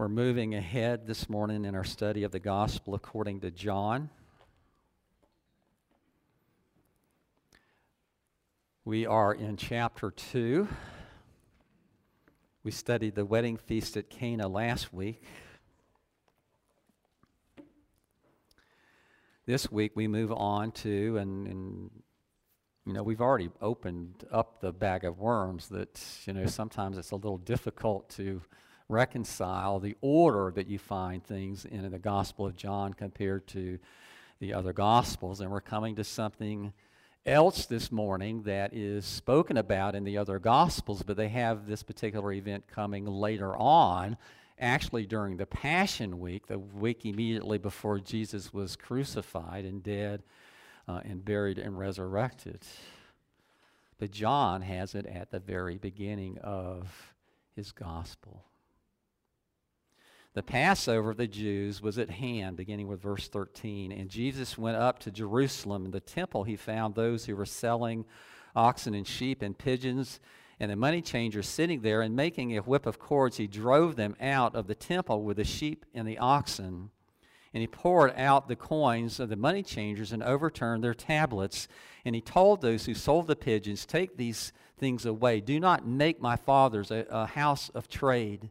We're moving ahead this morning in our study of the gospel according to John. We are in chapter 2. We studied the wedding feast at Cana last week. This week we move on to, and, and you know, we've already opened up the bag of worms that, you know, sometimes it's a little difficult to reconcile the order that you find things in the Gospel of John compared to the other Gospels. And we're coming to something else this morning that is spoken about in the other Gospels, but they have this particular event coming later on, actually during the Passion Week, the week immediately before Jesus was crucified and dead uh, and buried and resurrected. But John has it at the very beginning of his Gospel. The Passover of the Jews was at hand, beginning with verse 13. And Jesus went up to Jerusalem. In the temple, he found those who were selling oxen and sheep and pigeons, and the money changers sitting there. And making a whip of cords, he drove them out of the temple with the sheep and the oxen. And he poured out the coins of the money changers and overturned their tablets. And he told those who sold the pigeons, Take these things away. Do not make my father's a, a house of trade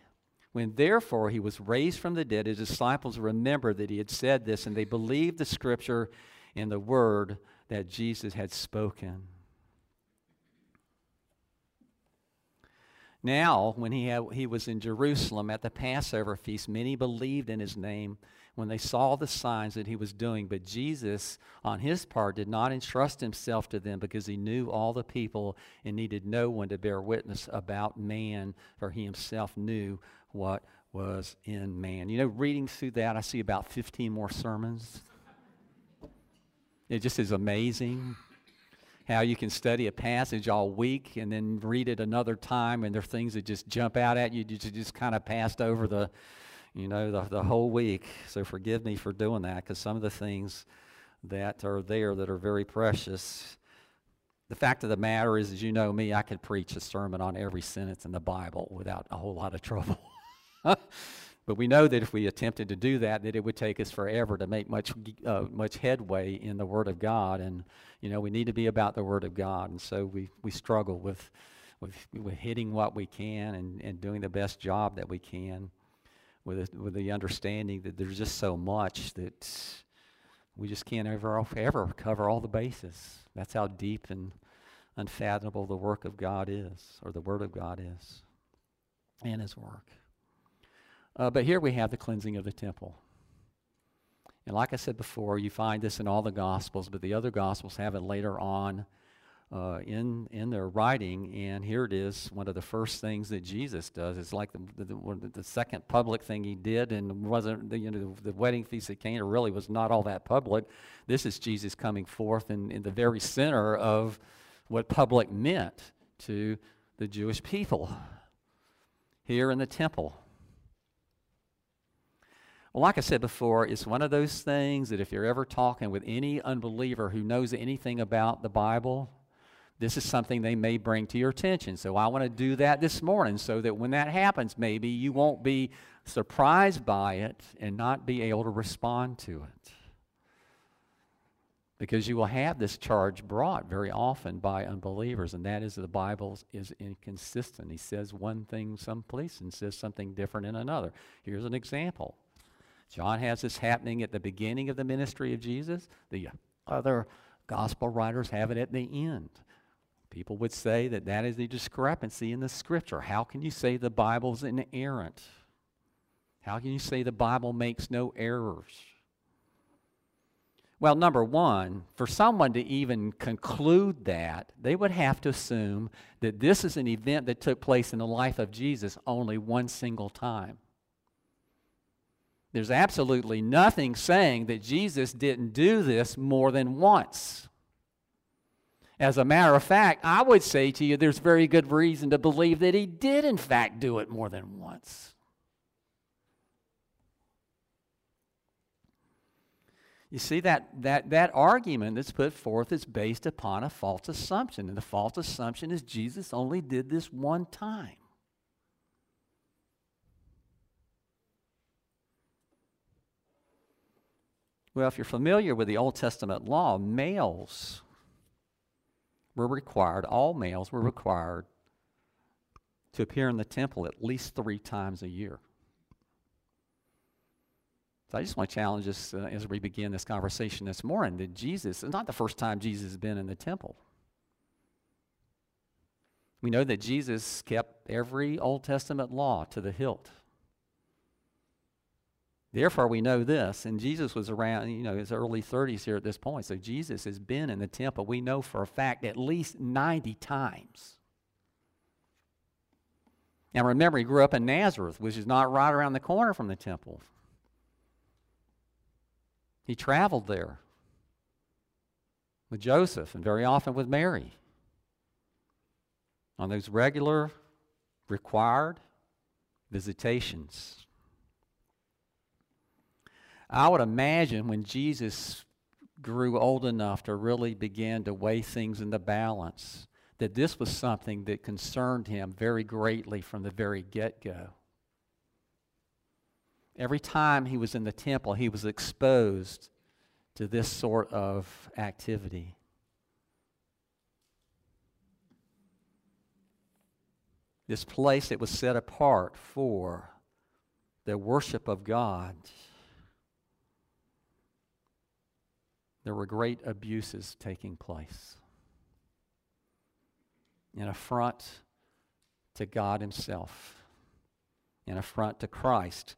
When therefore he was raised from the dead, his disciples remembered that he had said this, and they believed the scripture and the word that Jesus had spoken. Now, when he, had, he was in Jerusalem at the Passover feast, many believed in his name when they saw the signs that he was doing. But Jesus, on his part, did not entrust himself to them because he knew all the people and needed no one to bear witness about man, for he himself knew what was in man. You know, reading through that, I see about 15 more sermons. It just is amazing how you can study a passage all week and then read it another time, and there are things that just jump out at you. You just kind of passed over the, you know, the, the whole week. So forgive me for doing that because some of the things that are there that are very precious. The fact of the matter is, as you know me, I could preach a sermon on every sentence in the Bible without a whole lot of trouble. but we know that if we attempted to do that, that it would take us forever to make much, uh, much headway in the Word of God. And, you know, we need to be about the Word of God. And so we, we struggle with, with, with hitting what we can and, and doing the best job that we can with, with the understanding that there's just so much that we just can't ever, ever cover all the bases. That's how deep and unfathomable the work of God is, or the Word of God is, and His work. Uh, but here we have the cleansing of the temple. And like I said before, you find this in all the Gospels, but the other Gospels have it later on uh, in, in their writing. And here it is one of the first things that Jesus does. It's like the, the, the second public thing he did, and wasn't the, you know, the, the wedding feast at Cana really was not all that public. This is Jesus coming forth in, in the very center of what public meant to the Jewish people here in the temple. Well, like I said before, it's one of those things that if you're ever talking with any unbeliever who knows anything about the Bible, this is something they may bring to your attention. So I want to do that this morning so that when that happens, maybe you won't be surprised by it and not be able to respond to it. Because you will have this charge brought very often by unbelievers, and that is the Bible is inconsistent. He says one thing someplace and says something different in another. Here's an example. John has this happening at the beginning of the ministry of Jesus. The other gospel writers have it at the end. People would say that that is a discrepancy in the scripture. How can you say the Bible's inerrant? How can you say the Bible makes no errors? Well, number one, for someone to even conclude that, they would have to assume that this is an event that took place in the life of Jesus only one single time. There's absolutely nothing saying that Jesus didn't do this more than once. As a matter of fact, I would say to you there's very good reason to believe that he did, in fact, do it more than once. You see, that, that, that argument that's put forth is based upon a false assumption. And the false assumption is Jesus only did this one time. Well, if you're familiar with the Old Testament law, males were required, all males were required to appear in the temple at least three times a year. So I just want to challenge us uh, as we begin this conversation this morning that Jesus, it's not the first time Jesus has been in the temple. We know that Jesus kept every Old Testament law to the hilt. Therefore, we know this, and Jesus was around, you know, his early 30s here at this point. So Jesus has been in the temple, we know for a fact, at least 90 times. Now remember, he grew up in Nazareth, which is not right around the corner from the temple. He traveled there with Joseph and very often with Mary on those regular, required visitations. I would imagine when Jesus grew old enough to really begin to weigh things in the balance, that this was something that concerned him very greatly from the very get go. Every time he was in the temple, he was exposed to this sort of activity. This place that was set apart for the worship of God. There were great abuses taking place. An affront to God Himself, an affront to Christ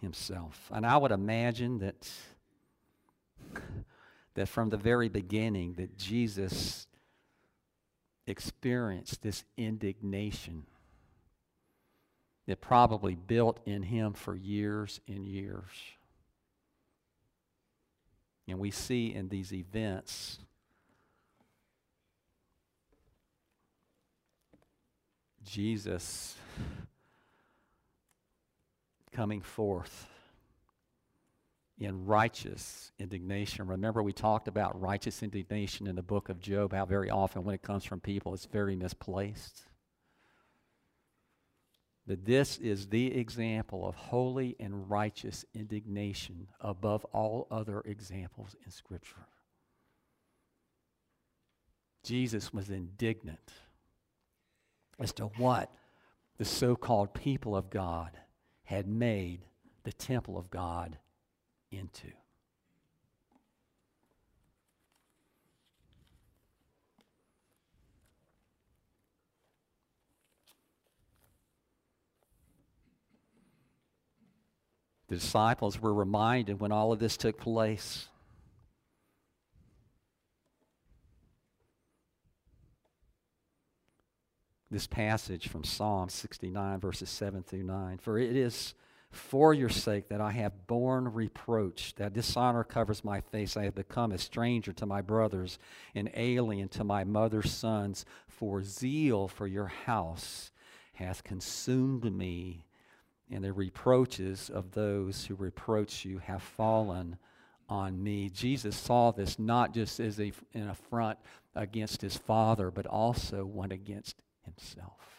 Himself. And I would imagine that, that from the very beginning that Jesus experienced this indignation that probably built in him for years and years. And we see in these events Jesus coming forth in righteous indignation. Remember, we talked about righteous indignation in the book of Job, how very often when it comes from people, it's very misplaced that this is the example of holy and righteous indignation above all other examples in Scripture. Jesus was indignant as to what the so called people of God had made the temple of God into. The disciples were reminded when all of this took place. This passage from Psalm 69, verses 7 through 9. For it is for your sake that I have borne reproach, that dishonor covers my face. I have become a stranger to my brothers, an alien to my mother's sons. For zeal for your house hath consumed me and the reproaches of those who reproach you have fallen on me. Jesus saw this not just as a, an affront against his Father, but also one against himself.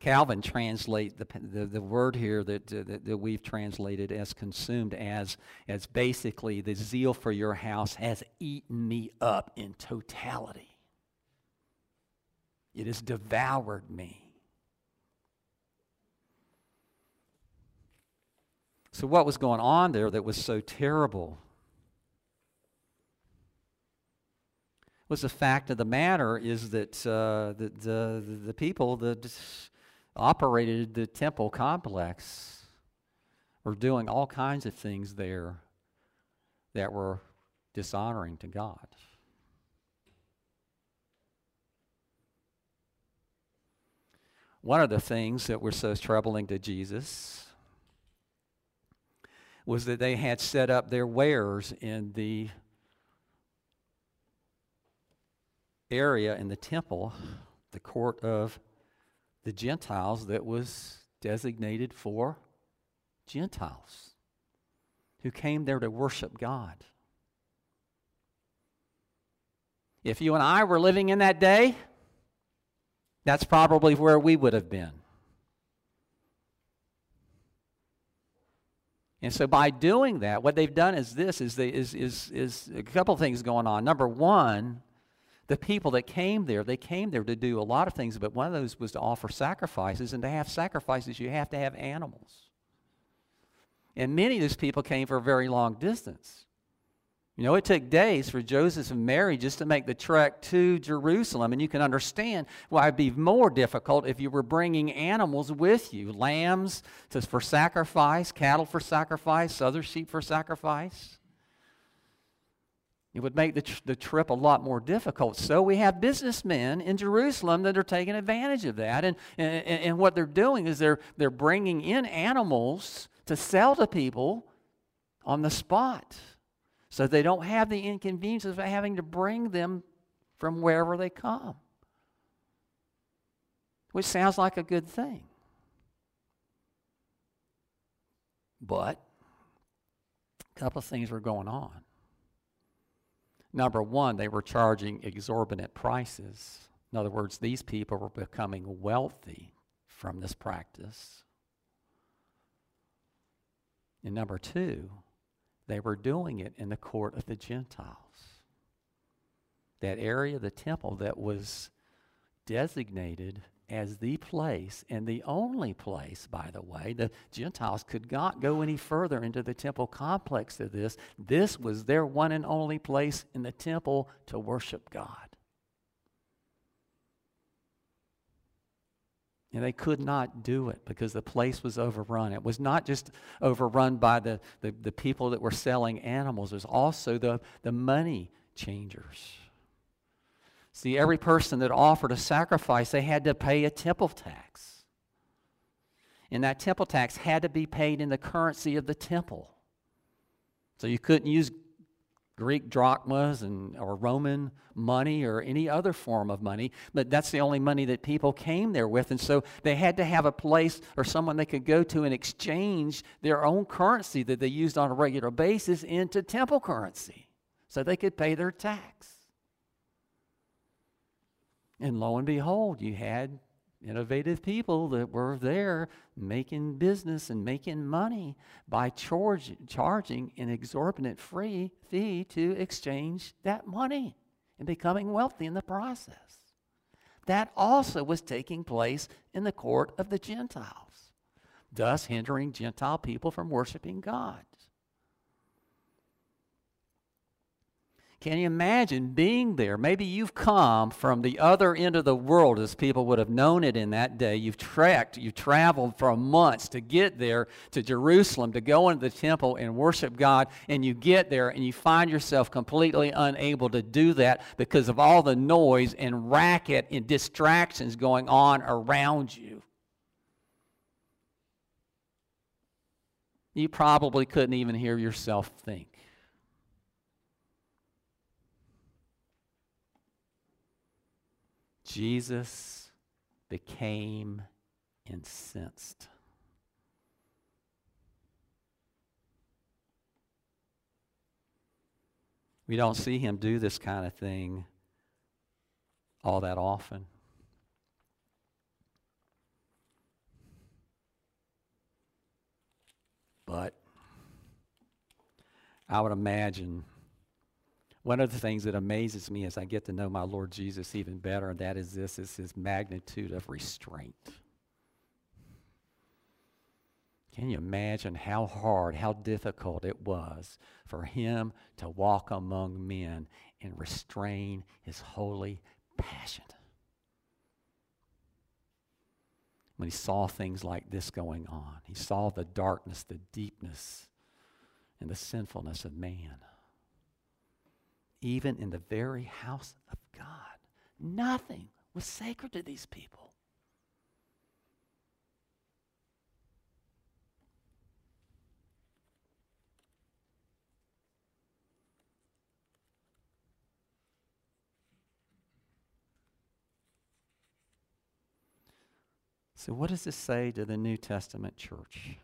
Calvin translate the, the, the word here that, that, that, we've translated as consumed as, as basically the zeal for your house has eaten me up in totality. It has devoured me. So, what was going on there that was so terrible was the fact of the matter is that uh, the, the, the people that operated the temple complex were doing all kinds of things there that were dishonoring to God. One of the things that were so troubling to Jesus was that they had set up their wares in the area in the temple, the court of the Gentiles, that was designated for Gentiles who came there to worship God. If you and I were living in that day, that's probably where we would have been. And so by doing that, what they've done is this is, they, is, is, is a couple of things going on. Number one, the people that came there, they came there to do a lot of things, but one of those was to offer sacrifices. And to have sacrifices, you have to have animals. And many of those people came for a very long distance. You know, it took days for Joseph and Mary just to make the trek to Jerusalem, and you can understand why it'd be more difficult if you were bringing animals with you lambs for sacrifice, cattle for sacrifice, other sheep for sacrifice. It would make the, tr- the trip a lot more difficult. So we have businessmen in Jerusalem that are taking advantage of that. And, and, and what they're doing is they're, they're bringing in animals to sell to people on the spot so they don't have the inconvenience of having to bring them from wherever they come. Which sounds like a good thing. But a couple of things were going on. Number one, they were charging exorbitant prices. In other words, these people were becoming wealthy from this practice. And number two, they were doing it in the court of the Gentiles. That area of the temple that was designated as the place and the only place, by the way. The Gentiles could not go any further into the temple complex of this. This was their one and only place in the temple to worship God. And they could not do it because the place was overrun. It was not just overrun by the, the, the, people that were selling animals, it was also the, the money changers. See, every person that offered a sacrifice, they had to pay a temple tax. And that temple tax had to be paid in the currency of the temple. So you couldn't use Greek drachmas and, or Roman money or any other form of money, but that's the only money that people came there with. And so they had to have a place or someone they could go to and exchange their own currency that they used on a regular basis into temple currency so they could pay their tax. And lo and behold, you had innovative people that were there making business and making money by charge, charging an exorbitant free fee to exchange that money and becoming wealthy in the process. That also was taking place in the court of the Gentiles, thus hindering Gentile people from worshiping God. Can you imagine being there? Maybe you've come from the other end of the world, as people would have known it in that day. You've trekked, you've traveled for months to get there to Jerusalem, to go into the temple and worship God, and you get there and you find yourself completely unable to do that because of all the noise and racket and distractions going on around you. You probably couldn't even hear yourself think. Jesus became incensed. We don't see him do this kind of thing all that often. But I would imagine one of the things that amazes me as I get to know my Lord Jesus even better, and that is this is his magnitude of restraint. Can you imagine how hard, how difficult it was for him to walk among men and restrain his holy passion? When he saw things like this going on, he saw the darkness, the deepness, and the sinfulness of man even in the very house of God. Nothing was sacred to these people. So, what does this say to the New Testament church?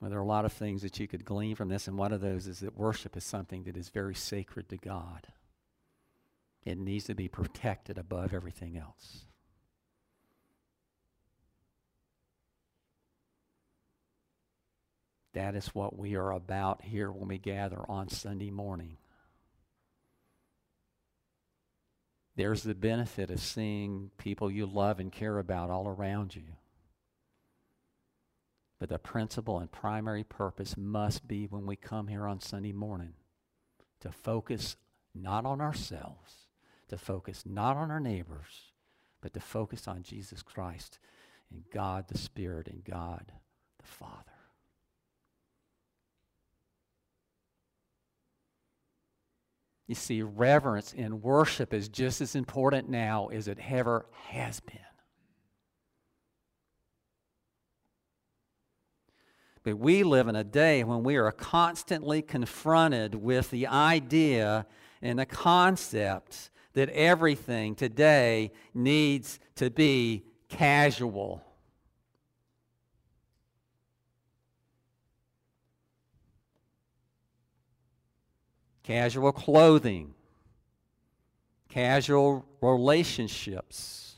Well, there are a lot of things that you could glean from this, and one of those is that worship is something that is very sacred to God. It needs to be protected above everything else. That is what we are about here when we gather on Sunday morning. There's the benefit of seeing people you love and care about all around you. But the principal and primary purpose must be when we come here on Sunday morning to focus not on ourselves, to focus not on our neighbors, but to focus on Jesus Christ and God the Spirit and God the Father. You see, reverence in worship is just as important now as it ever has been. But we live in a day when we are constantly confronted with the idea and the concept that everything today needs to be casual. Casual clothing, casual relationships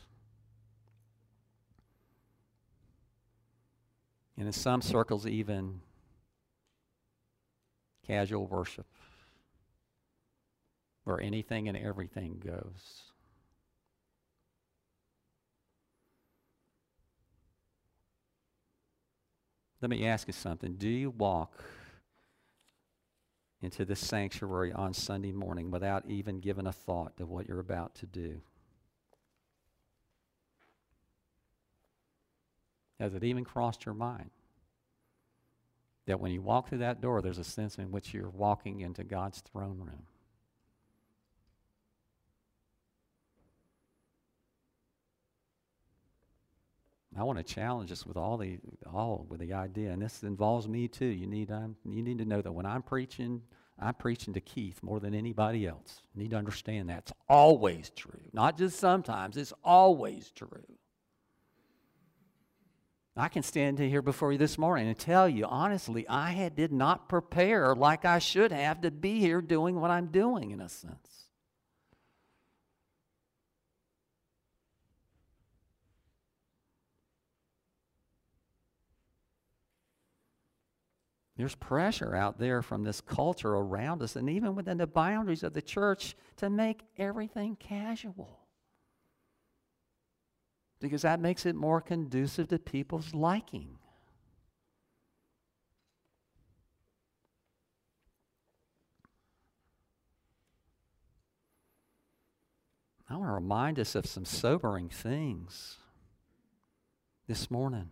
and in some circles, even casual worship, where anything and everything goes. Let me ask you something. Do you walk into this sanctuary on Sunday morning without even giving a thought to what you're about to do? Has it even crossed your mind? That when you walk through that door, there's a sense in which you're walking into God's throne room. I want to challenge us with all the all with the idea, and this involves me too. You need um, you need to know that when I'm preaching, I'm preaching to Keith more than anybody else. You need to understand that it's always true, not just sometimes. It's always true. I can stand here before you this morning and tell you honestly, I had, did not prepare like I should have to be here doing what I'm doing in a sense. There's pressure out there from this culture around us and even within the boundaries of the church to make everything casual because that makes it more conducive to people's liking. I want to remind us of some sobering things this morning.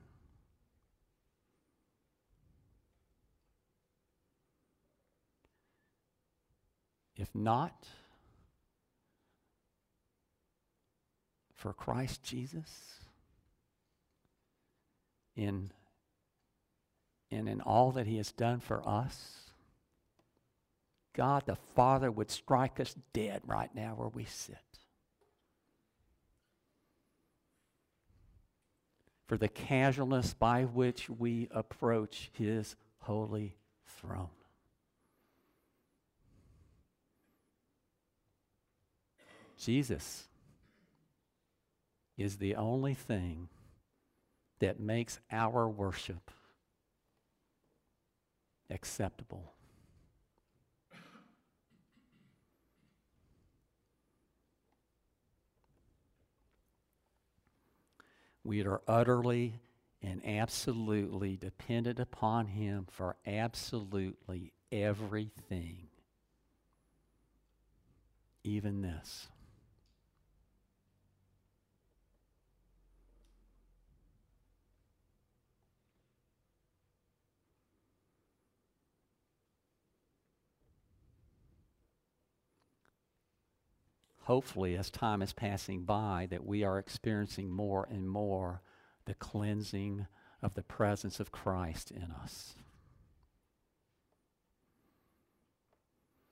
If not, for Christ Jesus in, and in all that he has done for us, God the Father would strike us dead right now where we sit. For the casualness by which we approach his holy throne. Jesus is the only thing that makes our worship acceptable. We are utterly and absolutely dependent upon Him for absolutely everything, even this. Hopefully, as time is passing by, that we are experiencing more and more the cleansing of the presence of Christ in us.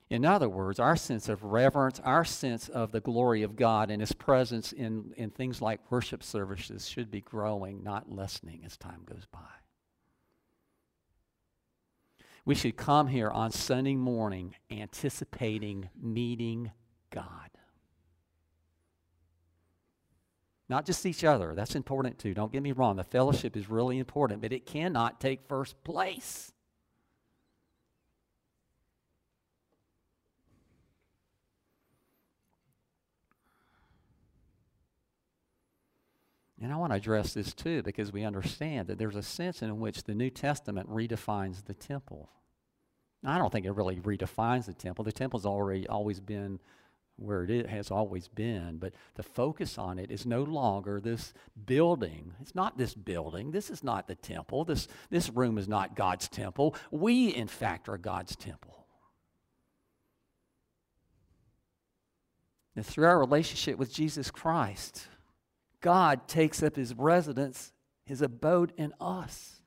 In other words, our sense of reverence, our sense of the glory of God and His presence in, in things like worship services should be growing, not lessening as time goes by. We should come here on Sunday morning anticipating meeting God. Not just each other. That's important too. Don't get me wrong. The fellowship is really important, but it cannot take first place. And I want to address this too because we understand that there's a sense in which the New Testament redefines the temple. I don't think it really redefines the temple. The temple's already always been where it has always been, but the focus on it is no longer this building. It's not this building. This is not the temple. This, this room is not God's temple. We, in fact, are God's temple. And through our relationship with Jesus Christ, God takes up his residence, his abode in us.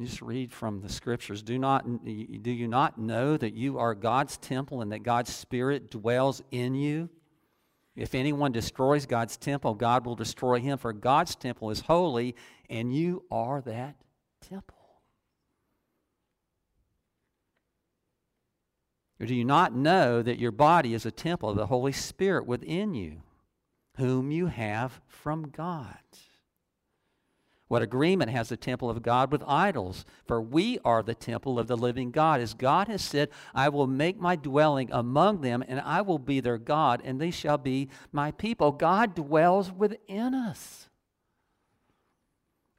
Just read from the scriptures. Do, not, do you not know that you are God's temple and that God's Spirit dwells in you? If anyone destroys God's temple, God will destroy him, for God's temple is holy, and you are that temple. Or do you not know that your body is a temple of the Holy Spirit within you, whom you have from God? What agreement has the temple of God with idols? For we are the temple of the living God. As God has said, I will make my dwelling among them, and I will be their God, and they shall be my people. God dwells within us.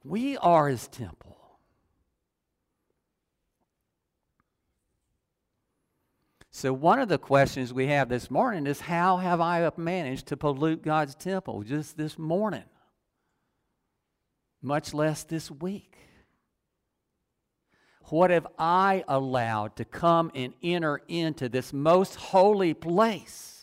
We are his temple. So, one of the questions we have this morning is how have I managed to pollute God's temple just this morning? Much less this week. What have I allowed to come and enter into this most holy place?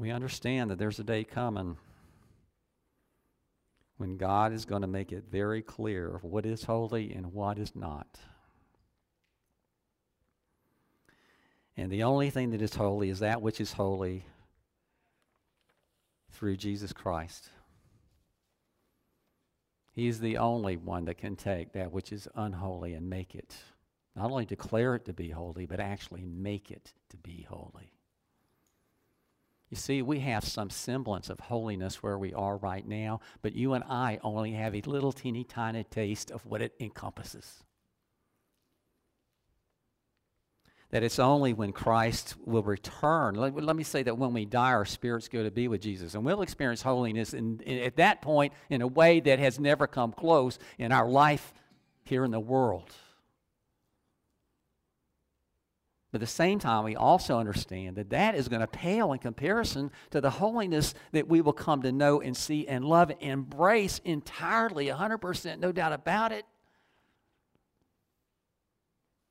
We understand that there's a day coming when God is going to make it very clear what is holy and what is not. And the only thing that is holy is that which is holy through Jesus Christ. He's the only one that can take that which is unholy and make it, not only declare it to be holy, but actually make it to be holy. You see, we have some semblance of holiness where we are right now, but you and I only have a little teeny tiny taste of what it encompasses. That it's only when Christ will return. Let, let, me say that when we die, our spirits go to be with Jesus. And we'll experience holiness in, in, at that point in a way that has never come close in our life here in the world. But at the same time, we also understand that that is going to pale in comparison to the holiness that we will come to know and see and love and embrace entirely, 100%, no doubt about it,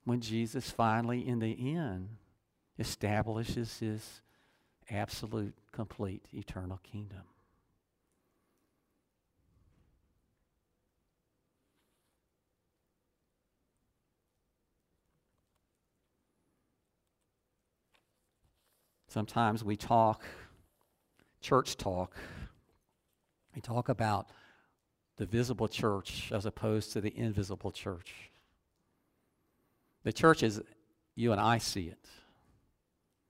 when Jesus finally, in the end, establishes his absolute, complete, eternal kingdom. Sometimes we talk, church talk, we talk about the visible church as opposed to the invisible church. The church is you and I see it,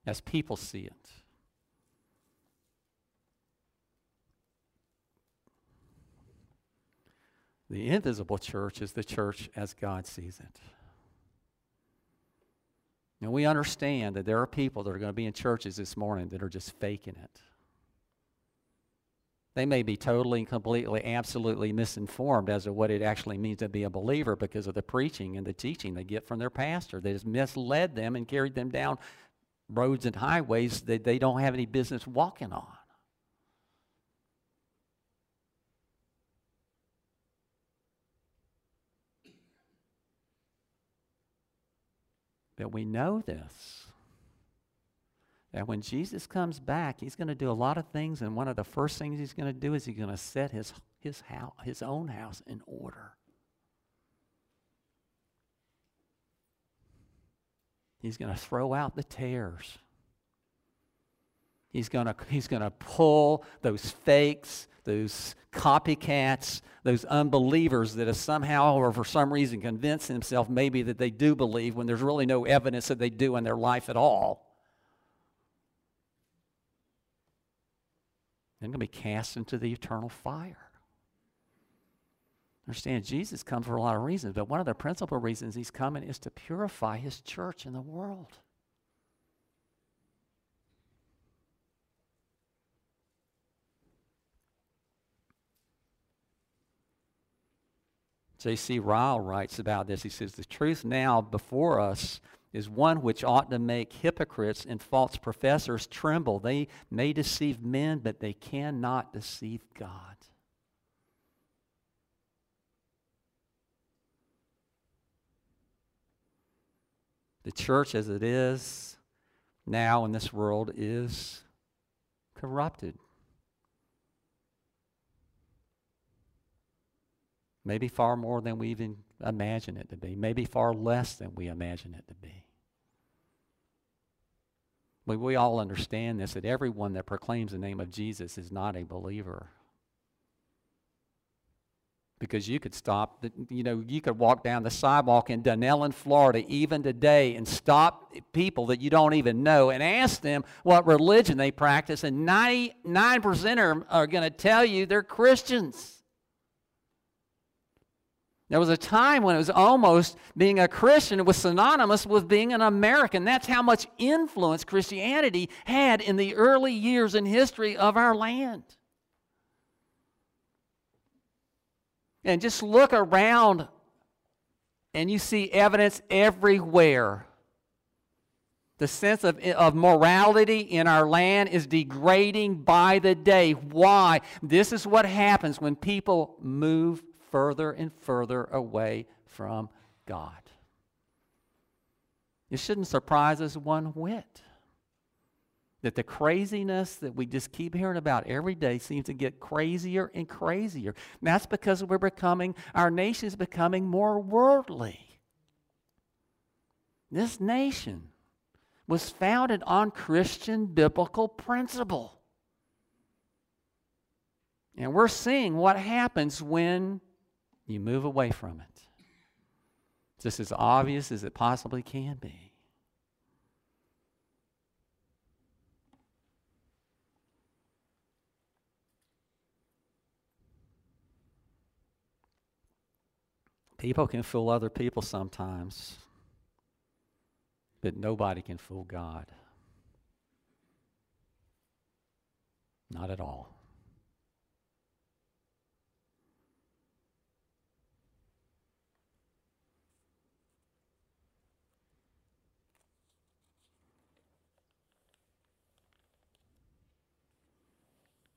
as people see it. The invisible church is the church as God sees it. And we understand that there are people that are going to be in churches this morning that are just faking it. They may be totally and completely, absolutely misinformed as to what it actually means to be a believer because of the preaching and the teaching they get from their pastor that has misled them and carried them down roads and highways that they don't have any business walking on. But we know this. That when Jesus comes back, he's going to do a lot of things, and one of the first things he's going to do is he's going to set his, his, house, his own house in order. He's going to throw out the tares. He's going to, he's to pull those fakes, those copycats, those unbelievers that have somehow or for some reason convinced themselves maybe that they do believe when there's really no evidence that they do in their life at all. They're going to be cast into the eternal fire. Understand, Jesus comes for a lot of reasons, but one of the principal reasons he's coming is to purify his church in the world. J.C. Ryle writes about this. He says, The truth now before us is one which ought to make hypocrites and false professors tremble. They may deceive men, but they cannot deceive God. The church as it is now in this world is corrupted. Maybe far more than we even imagine it to be. Maybe far less than we imagine it to be. But we all understand this that everyone that proclaims the name of Jesus is not a believer. Because you could stop, you know, you could walk down the sidewalk in Dunnellon, Florida, even today, and stop people that you don't even know and ask them what religion they practice, and 99% are, are going to tell you they're Christians. There was a time when it was almost being a Christian was synonymous with being an American. That's how much influence Christianity had in the early years in history of our land. And just look around and you see evidence everywhere. The sense of, of morality in our land is degrading by the day. Why? This is what happens when people move further and further away from God. It shouldn't surprise us one whit that the craziness that we just keep hearing about every day seems to get crazier and crazier. And that's because we're becoming, our nation is becoming more worldly. This nation was founded on Christian biblical principle. And we're seeing what happens when you move away from it. Just as obvious as it possibly can be. People can fool other people sometimes, but nobody can fool God. Not at all.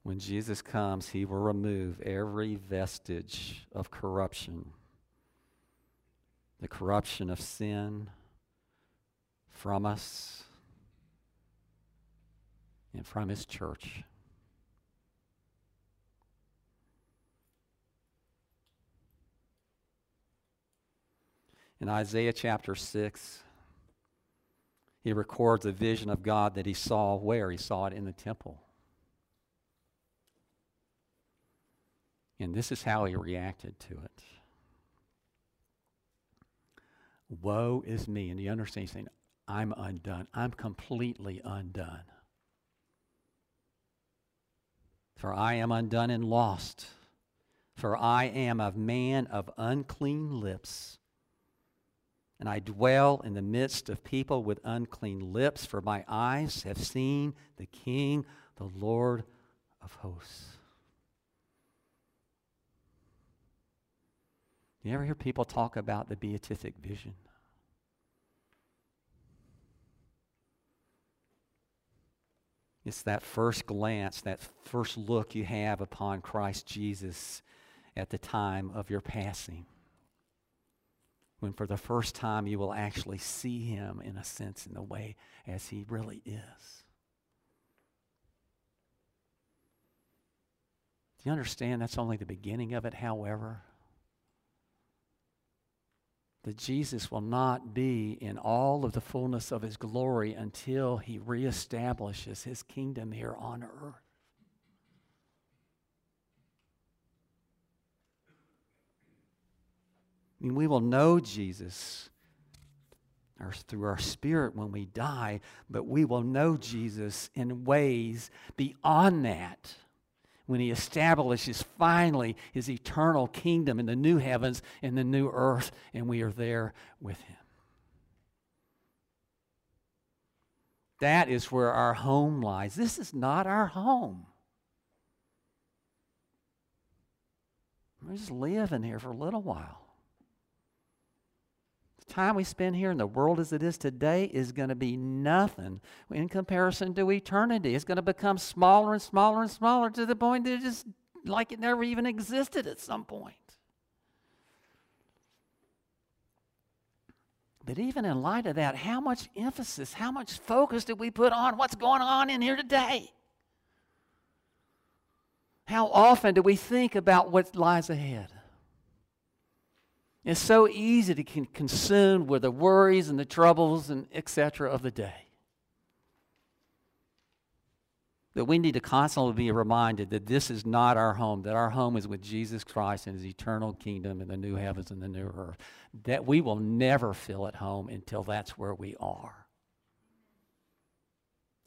When Jesus comes, he will remove every vestige of corruption the corruption of sin from us and from his church. In Isaiah chapter 6, he records a vision of God that he saw where? He saw it in the temple. And this is how he reacted to it. Woe is me. And you understand, he's saying, I'm undone. I'm completely undone. For I am undone and lost. For I am a man of unclean lips. And I dwell in the midst of people with unclean lips, for my eyes have seen the King, the Lord of hosts. You ever hear people talk about the beatific vision? It's that first glance, that first look you have upon Christ Jesus at the time of your passing. When for the first time you will actually see him in a sense, in the way as he really is. Do you understand that's only the beginning of it, however? That Jesus will not be in all of the fullness of his glory until he reestablishes his kingdom here on earth. I mean, we will know Jesus through our spirit when we die, but we will know Jesus in ways beyond that when he establishes finally his eternal kingdom in the new heavens and the new earth, and we are there with him. That is where our home lies. This is not our home. We're just living here for a little while. Time we spend here in the world as it is today is going to be nothing in comparison to eternity. It's going to become smaller and smaller and smaller to the point that it's just like it never even existed at some point. But even in light of that, how much emphasis, how much focus did we put on what's going on in here today? How often do we think about what lies ahead? It's so easy to get consumed with the worries and the troubles and etc. of the day. That we need to constantly be reminded that this is not our home, that our home is with Jesus Christ and his eternal kingdom in the new heavens and the new earth. That we will never feel at home until that's where we are.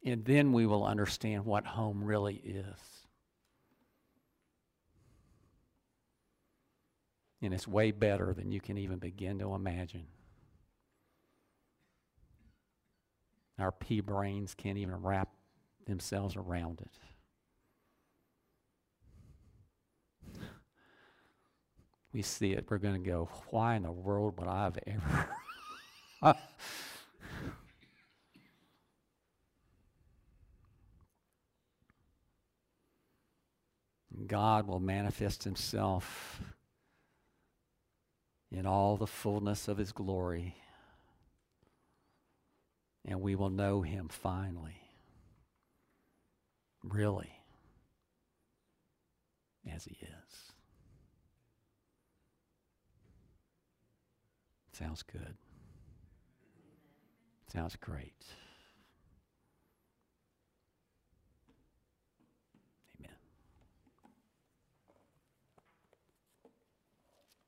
And then we will understand what home really is. And it's way better than you can even begin to imagine. Our pea brains can't even wrap themselves around it. We see it, we're going to go, why in the world would I have ever? God will manifest himself in all the fullness of his glory. And we will know him finally. Really. As he is. Sounds good. Sounds great.